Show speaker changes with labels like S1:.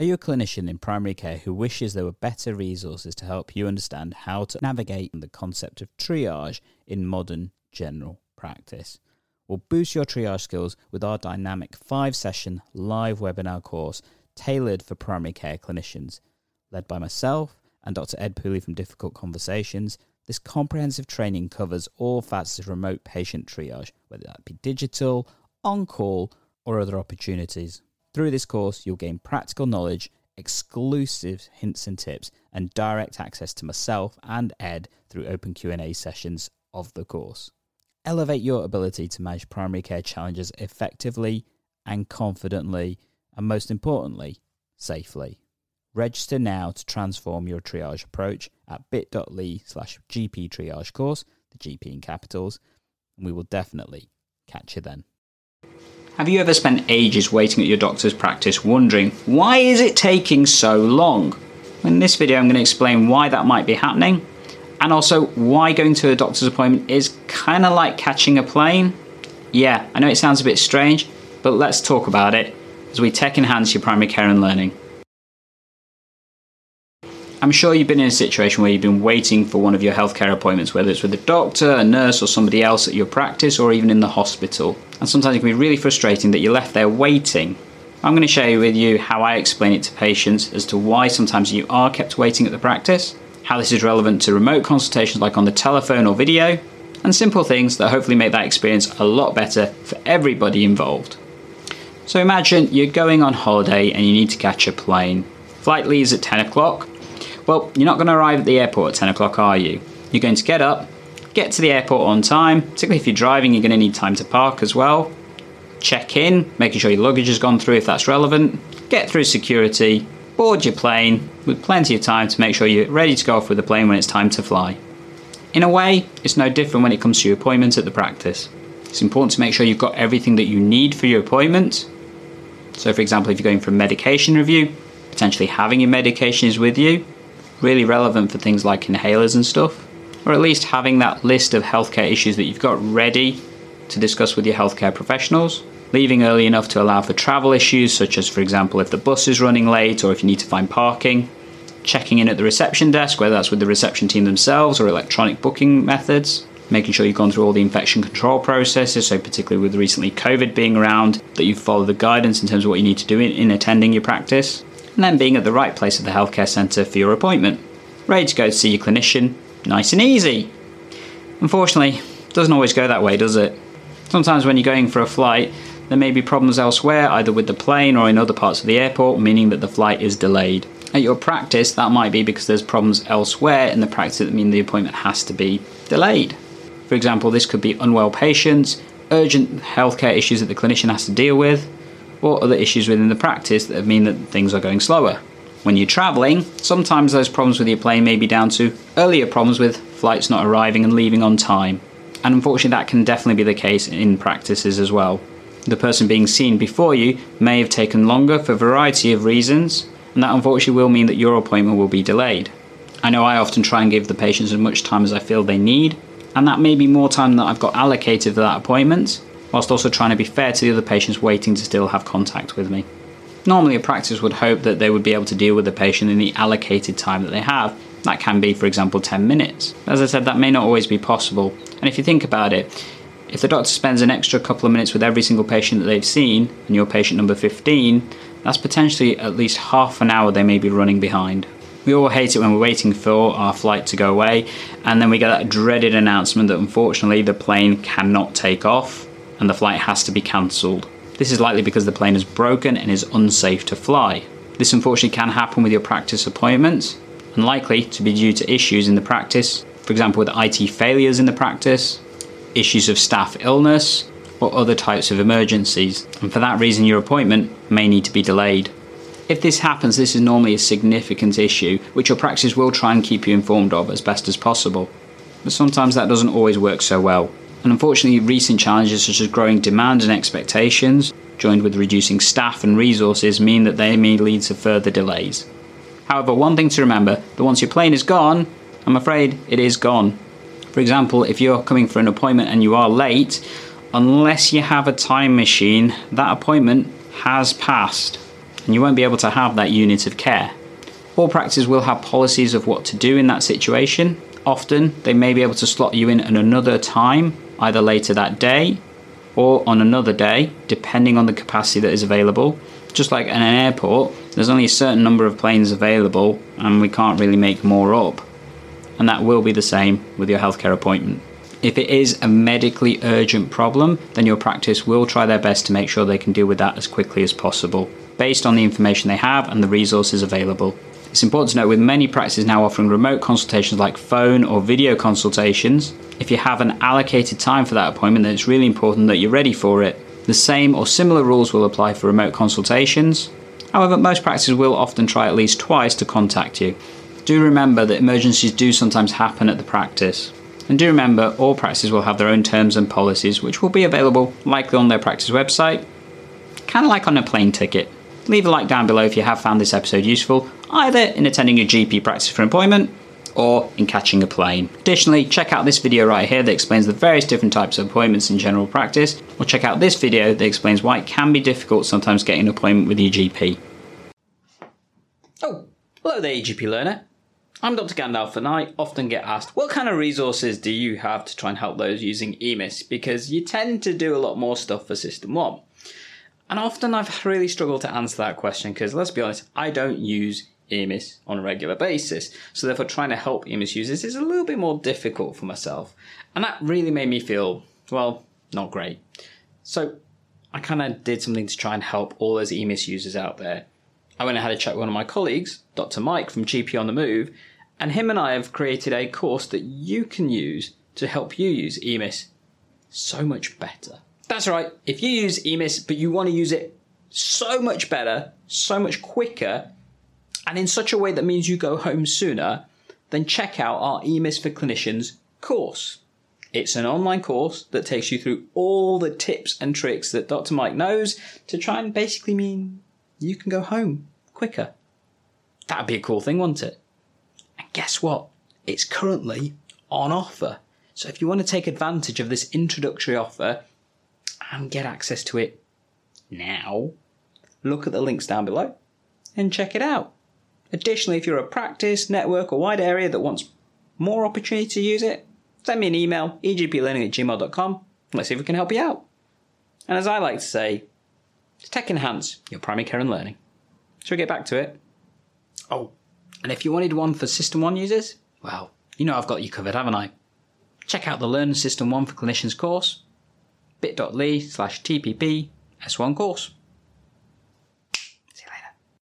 S1: Are you a clinician in primary care who wishes there were better resources to help you understand how to navigate the concept of triage in modern general practice? We'll boost your triage skills with our dynamic five session live webinar course tailored for primary care clinicians. Led by myself and Dr. Ed Pooley from Difficult Conversations, this comprehensive training covers all facets of remote patient triage, whether that be digital, on call, or other opportunities. Through this course, you'll gain practical knowledge, exclusive hints and tips, and direct access to myself and Ed through open Q&A sessions of the course. Elevate your ability to manage primary care challenges effectively and confidently, and most importantly, safely. Register now to transform your triage approach at bit.ly slash GP triage course, the GP in capitals, and we will definitely catch you then. Have you ever spent ages waiting at your doctor's practice wondering why is it taking so long? In this video I'm going to explain why that might be happening and also why going to a doctor's appointment is kind of like catching a plane. Yeah, I know it sounds a bit strange, but let's talk about it as we tech enhance your primary care and learning. I'm sure you've been in a situation where you've been waiting for one of your healthcare appointments, whether it's with a doctor, a nurse, or somebody else at your practice, or even in the hospital. And sometimes it can be really frustrating that you're left there waiting. I'm going to share with you how I explain it to patients as to why sometimes you are kept waiting at the practice, how this is relevant to remote consultations like on the telephone or video, and simple things that hopefully make that experience a lot better for everybody involved. So imagine you're going on holiday and you need to catch a plane. Flight leaves at 10 o'clock well, you're not going to arrive at the airport at 10 o'clock, are you? You're going to get up, get to the airport on time, particularly if you're driving, you're going to need time to park as well. Check in, making sure your luggage has gone through if that's relevant. Get through security, board your plane with plenty of time to make sure you're ready to go off with the plane when it's time to fly. In a way, it's no different when it comes to your appointment at the practice. It's important to make sure you've got everything that you need for your appointment. So, for example, if you're going for a medication review, potentially having your medications with you, really relevant for things like inhalers and stuff, or at least having that list of healthcare issues that you've got ready to discuss with your healthcare professionals. Leaving early enough to allow for travel issues, such as, for example, if the bus is running late or if you need to find parking. Checking in at the reception desk, whether that's with the reception team themselves or electronic booking methods. Making sure you've gone through all the infection control processes, so particularly with recently COVID being around, that you follow the guidance in terms of what you need to do in, in attending your practice and then being at the right place at the healthcare centre for your appointment. Ready to go to see your clinician, nice and easy. Unfortunately, doesn't always go that way, does it? Sometimes when you're going for a flight, there may be problems elsewhere, either with the plane or in other parts of the airport, meaning that the flight is delayed. At your practice, that might be because there's problems elsewhere in the practice that mean the appointment has to be delayed. For example, this could be unwell patients, urgent healthcare issues that the clinician has to deal with, or other issues within the practice that mean that things are going slower. When you're travelling, sometimes those problems with your plane may be down to earlier problems with flights not arriving and leaving on time. And unfortunately, that can definitely be the case in practices as well. The person being seen before you may have taken longer for a variety of reasons, and that unfortunately will mean that your appointment will be delayed. I know I often try and give the patients as much time as I feel they need, and that may be more time than I've got allocated for that appointment, whilst also trying to be fair to the other patients waiting to still have contact with me. Normally, a practice would hope that they would be able to deal with the patient in the allocated time that they have. That can be, for example, 10 minutes. As I said, that may not always be possible. And if you think about it, if the doctor spends an extra couple of minutes with every single patient that they've seen, and you're patient number 15, that's potentially at least half an hour they may be running behind. We all hate it when we're waiting for our flight to go away, and then we get that dreaded announcement that unfortunately the plane cannot take off and the flight has to be cancelled. This is likely because the plane is broken and is unsafe to fly. This unfortunately can happen with your practice appointments, and likely to be due to issues in the practice, for example, with IT failures in the practice, issues of staff illness, or other types of emergencies, and for that reason, your appointment may need to be delayed. If this happens, this is normally a significant issue, which your practice will try and keep you informed of as best as possible. But sometimes that doesn't always work so well. And unfortunately, recent challenges such as growing demand and expectations, joined with reducing staff and resources, mean that they may lead to further delays. However, one thing to remember that once your plane is gone, I'm afraid it is gone. For example, if you're coming for an appointment and you are late, unless you have a time machine, that appointment has passed. And you won't be able to have that unit of care. All practices will have policies of what to do in that situation. Often, they may be able to slot you in at another time, either later that day or on another day, depending on the capacity that is available. Just like in an airport, there's only a certain number of planes available, and we can't really make more up. And that will be the same with your healthcare appointment. If it is a medically urgent problem, then your practice will try their best to make sure they can deal with that as quickly as possible, based on the information they have and the resources available. It's important to note with many practices now offering remote consultations like phone or video consultations, if you have an allocated time for that appointment, then it's really important that you're ready for it. The same or similar rules will apply for remote consultations. However, most practices will often try at least twice to contact you. Do remember that emergencies do sometimes happen at the practice. And do remember, all practices will have their own terms and policies, which will be available likely on their practice website, kind of like on a plane ticket. Leave a like down below if you have found this episode useful, either in attending a GP practice for employment or in catching a plane. Additionally, check out this video right here that explains the various different types of appointments in general practice, or check out this video that explains why it can be difficult sometimes getting an appointment with your GP. Oh, hello there, GP learner. I'm Dr. Gandalf, and I often get asked, what kind of resources do you have to try and help those using EMIS? Because you tend to do a lot more stuff for SystmOne. And often I've really struggled to answer that question because, let's be honest, I don't use EMIS on a regular basis. So therefore, trying to help EMIS users is a little bit more difficult for myself. And that really made me feel, well, not great. So I kind of did something to try and help all those EMIS users out there. I went and had a chat with one of my colleagues, Dr. Mike from GP on the Move, and him and I have created a course that you can use to help you use EMIS so much better. That's right, if you use EMIS but you want to use it so much better, so much quicker, and in such a way that means you go home sooner, then check out our EMIS for Clinicians course. It's an online course that takes you through all the tips and tricks that Dr. Mike knows to try and basically mean you can go home quicker. That'd be a cool thing, wouldn't it? And guess what? It's currently on offer. So if you want to take advantage of this introductory offer and get access to it now, look at the links down below and check it out. Additionally, if you're a practice, network, or wide area that wants more opportunity to use it, send me an email, egplearning at gmail.com. Let's see if we can help you out. And as I like to say, tech enhance your primary care and learning. Shall we get back to it? Oh, and if you wanted one for SystmOne users, well, you know I've got you covered, haven't I? Check out the Learn SystmOne for Clinicians course, bit.ly slash TPP S1 course.